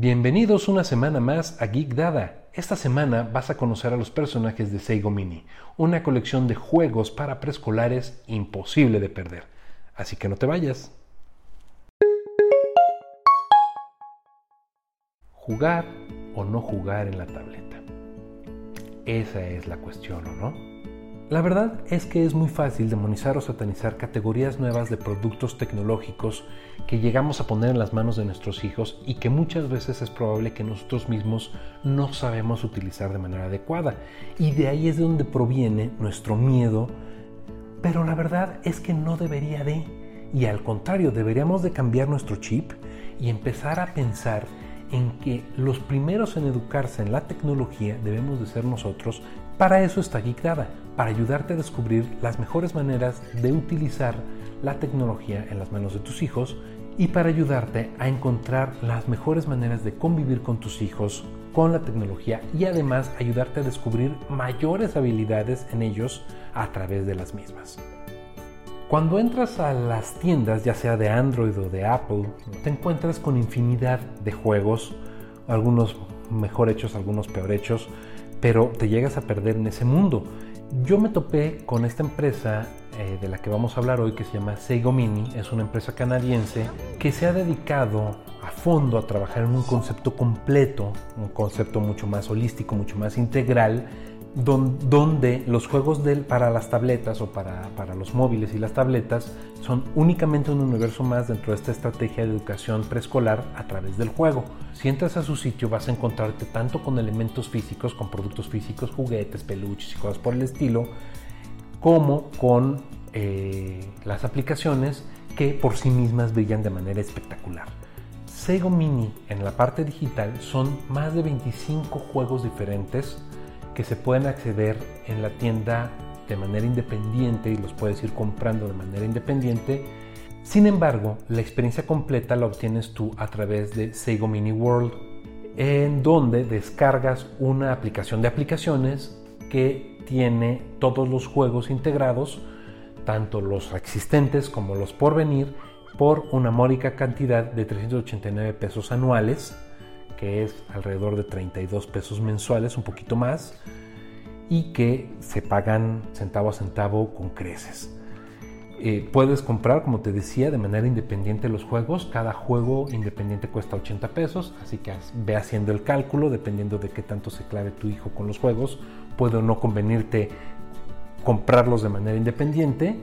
Bienvenidos una semana más a Geek Dada. Esta semana vas a conocer a los personajes de Seigo Mini, una colección de juegos para preescolares imposible de perder. Así que no te vayas. ¿Jugar o no jugar en la tableta? Esa es la cuestión, ¿o no? La verdad es que es muy fácil demonizar o satanizar categorías nuevas de productos tecnológicos que llegamos a poner en las manos de nuestros hijos y que muchas veces es probable que nosotros mismos no sabemos utilizar de manera adecuada. Y de ahí es de donde proviene nuestro miedo. Pero la verdad es que no debería de. Y al contrario, deberíamos de cambiar nuestro chip y empezar a pensar en que los primeros en educarse en la tecnología debemos de ser nosotros. Para eso está Geekdada, para ayudarte a descubrir las mejores maneras de utilizar la tecnología en las manos de tus hijos y para ayudarte a encontrar las mejores maneras de convivir con tus hijos con la tecnología y además ayudarte a descubrir mayores habilidades en ellos a través de las mismas. Cuando entras a las tiendas, ya sea de Android o de Apple, te encuentras con infinidad de juegos, algunos mejor hechos, algunos peor hechos, pero te llegas a perder en ese mundo. Yo me topé con esta empresa eh, de la que vamos a hablar hoy que se llama Seigo Mini. Es una empresa canadiense que se ha dedicado a fondo a trabajar en un concepto completo, un concepto mucho más holístico, mucho más integral donde los juegos para las tabletas o para, los móviles y las tabletas son únicamente un universo más dentro de esta estrategia de educación preescolar a través del juego. Si entras a su sitio vas a encontrarte tanto con elementos físicos, con productos físicos, juguetes, peluches y cosas por el estilo, como con eh, las aplicaciones que por sí mismas brillan de manera espectacular. Sego Mini en la parte digital son más de 25 juegos diferentes que se pueden acceder en la tienda de manera independiente y los puedes ir comprando de manera independiente. Sin embargo, la experiencia completa la obtienes tú a través de Sego Mini World, en donde descargas una aplicación de aplicaciones que tiene todos los juegos integrados, tanto los existentes como los por venir, por una módica cantidad de 389 pesos anuales que es alrededor de 32 pesos mensuales, un poquito más, y que se pagan centavo a centavo con creces. Eh, puedes comprar, como te decía, de manera independiente los juegos. Cada juego independiente cuesta 80 pesos, así que ve haciendo el cálculo dependiendo de qué tanto se clave tu hijo con los juegos. Puede o no convenirte comprarlos de manera independiente.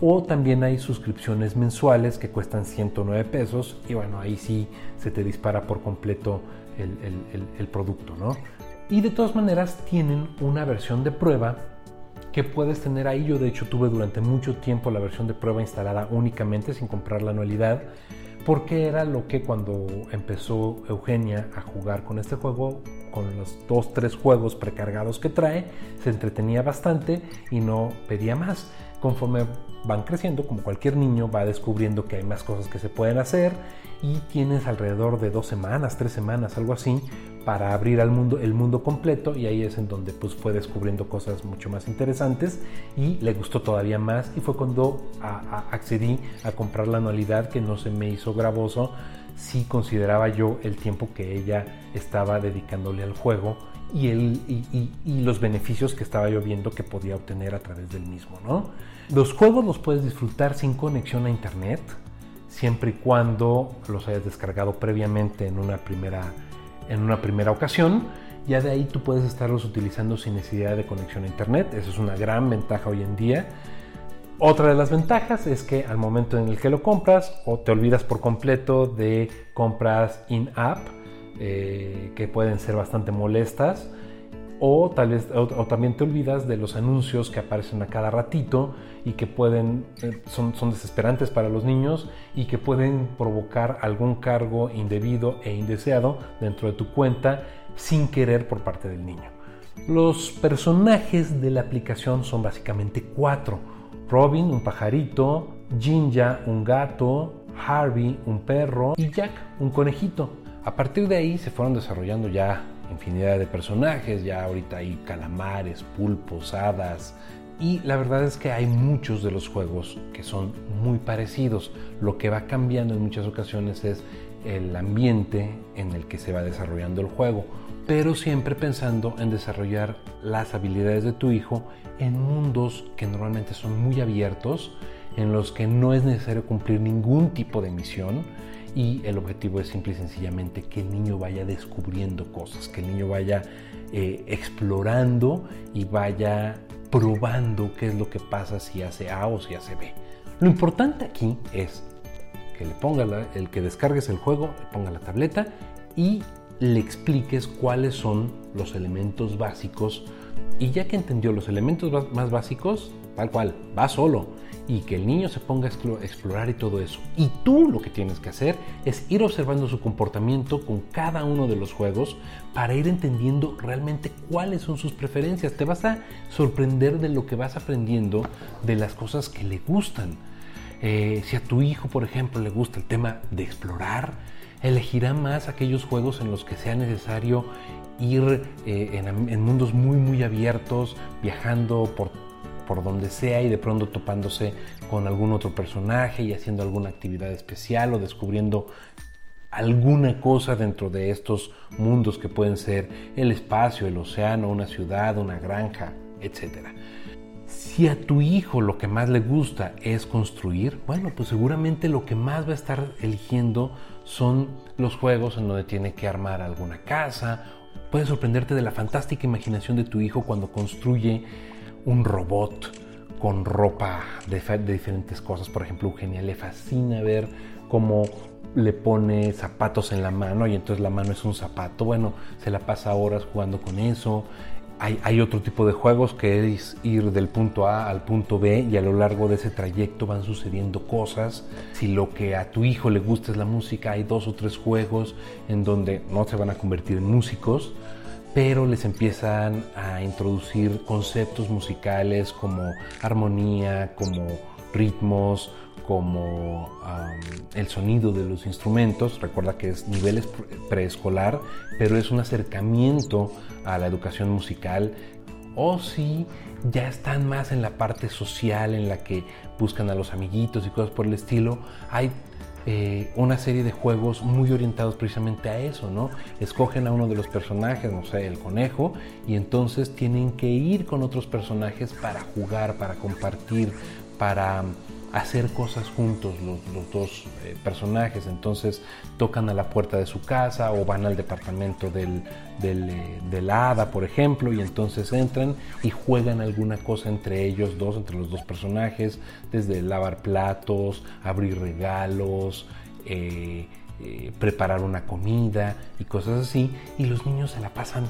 O también hay suscripciones mensuales que cuestan 109 pesos y bueno, ahí sí se te dispara por completo el, producto, ¿no? Y de todas maneras tienen una versión de prueba que puedes tener ahí. Yo de hecho tuve durante mucho tiempo la versión de prueba instalada únicamente sin comprar la anualidad porque era lo que cuando empezó Eugenia a jugar con este juego, con los dos, tres juegos precargados que trae, se entretenía bastante y no pedía más. Conforme van creciendo, como cualquier niño, va descubriendo que hay más cosas que se pueden hacer y tienes alrededor de dos semanas, tres semanas, algo así, para abrir al mundo, el mundo completo y ahí es en donde pues fue descubriendo cosas mucho más interesantes y le gustó todavía más y fue cuando accedí a comprar la anualidad que no se me hizo gravoso. Si consideraba yo el tiempo que ella estaba dedicándole al juego y, el, y, los beneficios que estaba yo viendo que podía obtener a través del mismo. ¿no? Los juegos los puedes disfrutar sin conexión a internet, siempre y cuando los hayas descargado previamente en una primera, en una primera ocasión. Ya de ahí tú puedes estarlos utilizando sin necesidad de conexión a internet. Eso es una gran ventaja hoy en día. Otra de las ventajas es que al momento en el que lo compras o te olvidas por completo de compras in-app, eh, que pueden ser bastante molestas, o, tal vez, o, también te olvidas de los anuncios que aparecen a cada ratito y que pueden, eh, son, son desesperantes para los niños y que pueden provocar algún cargo indebido e indeseado dentro de tu cuenta sin querer por parte del niño. Los personajes de la aplicación son básicamente cuatro. Robin, un pajarito, Jinja, un gato, Harvey, un perro y Jack, un conejito. A partir de ahí se fueron desarrollando ya infinidad de personajes, ya ahorita hay calamares, pulpos, hadas, y la verdad es que hay muchos de los juegos que son muy parecidos. Lo que va cambiando en muchas ocasiones es el ambiente en el que se va desarrollando el juego, pero siempre pensando en desarrollar las habilidades de tu hijo en mundos que normalmente son muy abiertos, en los que no es necesario cumplir ningún tipo de misión y el objetivo es simple y sencillamente que el niño vaya descubriendo cosas, que el niño vaya eh, explorando y vaya probando qué es lo que pasa si hace A o si hace B. Lo importante aquí es que le ponga el que descargues el juego, le ponga la tableta y le expliques cuáles son los elementos básicos y ya que entendió los elementos más básicos, tal cual, va solo y que el niño se ponga a explorar y todo eso. Y tú lo que tienes que hacer es ir observando su comportamiento con cada uno de los juegos para ir entendiendo realmente cuáles son sus preferencias. Te vas a sorprender de lo que vas aprendiendo de las cosas que le gustan. Eh, si a tu hijo, por ejemplo, le gusta el tema de explorar, elegirá más aquellos juegos en los que sea necesario ir eh, en mundos muy, muy abiertos, viajando por por donde sea y de pronto topándose con algún otro personaje y haciendo alguna actividad especial o descubriendo alguna cosa dentro de estos mundos que pueden ser el espacio, el océano, una ciudad, una granja, etc. Si a tu hijo lo que más le gusta es construir, bueno, pues seguramente lo que más va a estar eligiendo son los juegos en donde tiene que armar alguna casa. Puedes sorprenderte de la fantástica imaginación de tu hijo cuando construye un robot con ropa de, diferentes cosas. Por ejemplo, Eugenia le fascina ver cómo le pone zapatos en la mano y entonces la mano es un zapato. Bueno, se la pasa horas jugando con eso. Hay, hay, otro tipo de juegos que es ir del punto A al punto B y a lo largo de ese trayecto van sucediendo cosas. Si lo que a tu hijo le gusta es la música, hay dos o tres juegos en donde no se van a convertir en músicos, pero les empiezan a introducir conceptos musicales como armonía, como ritmos, como el sonido de los instrumentos. Recuerda que es nivel preescolar, pero es un acercamiento a la educación musical. O si ya están más en la parte social, en la que buscan a los amiguitos y cosas por el estilo, hay eh, una serie de juegos muy orientados precisamente a eso, ¿no? Escogen a uno de los personajes, no sé, el conejo, y entonces tienen que ir con otros personajes para jugar, para compartir, para hacer cosas juntos los, dos eh, personajes. Entonces tocan a la puerta de su casa o van al departamento del, eh, de la hada, por ejemplo, y entonces entran y juegan alguna cosa entre ellos dos, entre los dos personajes, desde lavar platos, abrir regalos. Eh, preparar una comida y cosas así y los niños se la pasan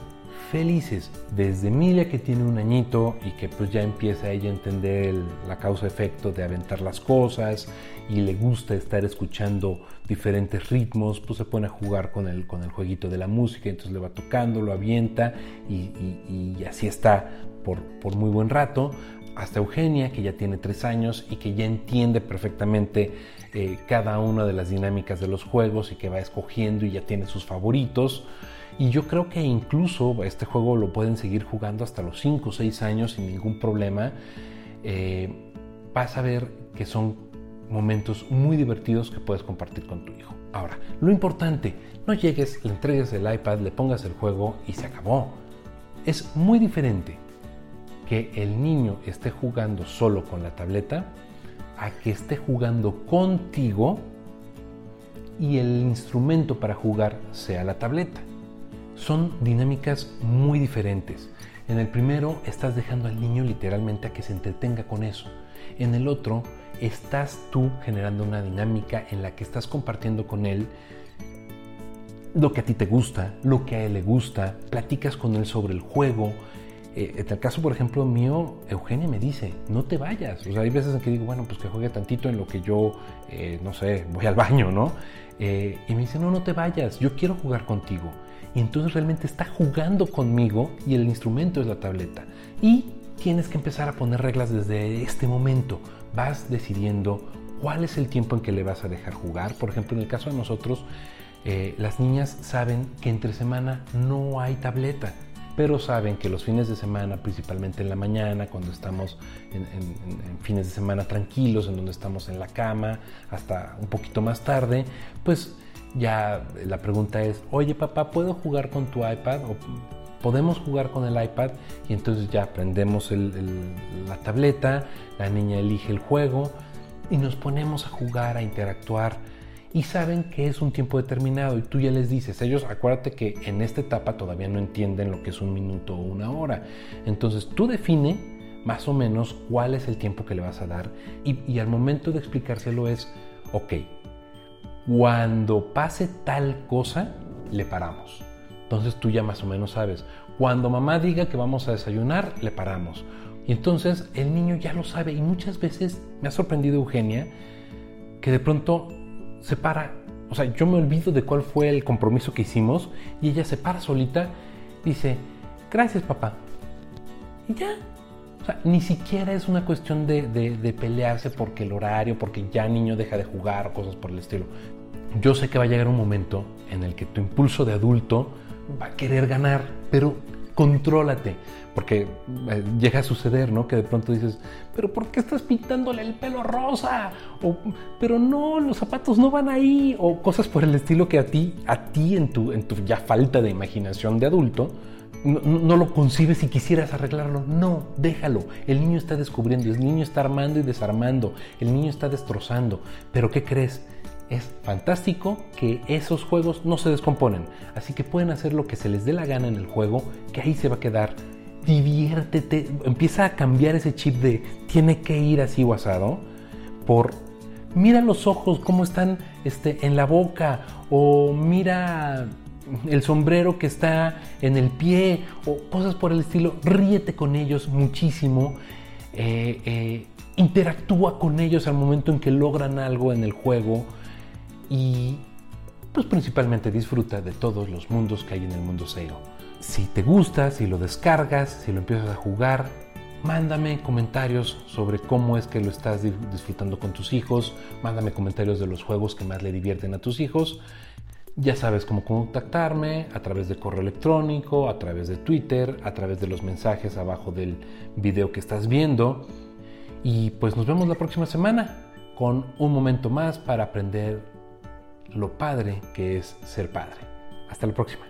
felices. Desde Emilia que tiene un añito y que pues ya empieza ella a entender la causa-efecto de aventar las cosas y le gusta estar escuchando diferentes ritmos, pues se pone a jugar con el, con el jueguito de la música, entonces le va tocando, lo avienta y, así está por, por muy buen rato. Hasta Eugenia, que ya tiene tres años y que ya entiende perfectamente eh, cada una de las dinámicas de los juegos y que va escogiendo y ya tiene sus favoritos. Y yo creo que incluso este juego lo pueden seguir jugando hasta los 5 o 6 años sin ningún problema. Eh, vas a ver que son momentos muy divertidos que puedes compartir con tu hijo. Ahora, lo importante, no llegues, le entregues el iPad, le pongas el juego y se acabó. Es muy diferente que el niño esté jugando solo con la tableta a que esté jugando contigo y el instrumento para jugar sea la tableta son dinámicas muy diferentes. En el primero estás dejando al niño literalmente a que se entretenga con eso. En el otro estás tú generando una dinámica en la que estás compartiendo con él lo que a ti te gusta, lo que a él le gusta, platicas con él sobre el juego. Eh, en el caso, por ejemplo, mío, Eugenia me dice, no te vayas. O sea, hay veces en que digo, bueno, pues que juegue tantito en lo que yo, eh, no sé, voy al baño, ¿no? Eh, y me dice, no, no te vayas, yo quiero jugar contigo. Y entonces realmente está jugando conmigo y el instrumento es la tableta. Y tienes que empezar a poner reglas desde este momento. Vas decidiendo cuál es el tiempo en que le vas a dejar jugar. Por ejemplo, en el caso de nosotros, eh, las niñas saben que entre semana no hay tableta, pero saben que los fines de semana, principalmente en la mañana, cuando estamos en, fines de semana tranquilos, en donde estamos en la cama hasta un poquito más tarde, pues ya la pregunta es, oye papá, ¿puedo jugar con tu iPad? O podemos jugar con el iPad y entonces ya prendemos la tableta, la niña elige el juego y nos ponemos a jugar, a interactuar y saben que es un tiempo determinado y tú ya les dices, ellos acuérdate que en esta etapa todavía no entienden lo que es un minuto o una hora. Entonces tú define más o menos cuál es el tiempo que le vas a dar y, y al momento de explicárselo es, ok, cuando pase tal cosa, le paramos. Entonces tú ya más o menos sabes, cuando mamá diga que vamos a desayunar, le paramos. Y entonces el niño ya lo sabe y muchas veces me ha sorprendido Eugenia que de pronto se para, o sea, yo me olvido de cuál fue el compromiso que hicimos y ella se para solita, dice, gracias papá. Y ya. O sea, ni siquiera es una cuestión de, de, pelearse porque el horario, porque ya niño deja de jugar o cosas por el estilo. Yo sé que va a llegar un momento en el que tu impulso de adulto va a querer ganar, pero contrólate, porque eh, llega a suceder, ¿no? Que de pronto dices, pero ¿por qué estás pintándole el pelo rosa? O, pero no, los zapatos no van ahí, o cosas por el estilo que a ti, a ti en tu, en tu ya falta de imaginación de adulto, no, lo concibes y quisieras arreglarlo. No, déjalo. El niño está descubriendo, el niño está armando y desarmando, el niño está destrozando. Pero ¿qué crees? es fantástico que esos juegos no se descomponen. Así que pueden hacer lo que se les dé la gana en el juego, que ahí se va a quedar. Diviértete, empieza a cambiar ese chip de tiene que ir así o asado por mira los ojos cómo están este, en la boca o mira el sombrero que está en el pie o cosas por el estilo. Ríete con ellos muchísimo. Eh, eh, interactúa con ellos al momento en que logran algo en el juego y pues principalmente disfruta de todos los mundos que hay en el mundo SEO. Si te gusta, si lo descargas, si lo empiezas a jugar, mándame comentarios sobre cómo es que lo estás disfrutando con tus hijos, mándame comentarios de los juegos que más le divierten a tus hijos. Ya sabes cómo contactarme a través de correo electrónico, a través de Twitter, a través de los mensajes abajo del video que estás viendo. Y pues nos vemos la próxima semana con un momento más para aprender lo padre que es ser padre. Hasta la próxima.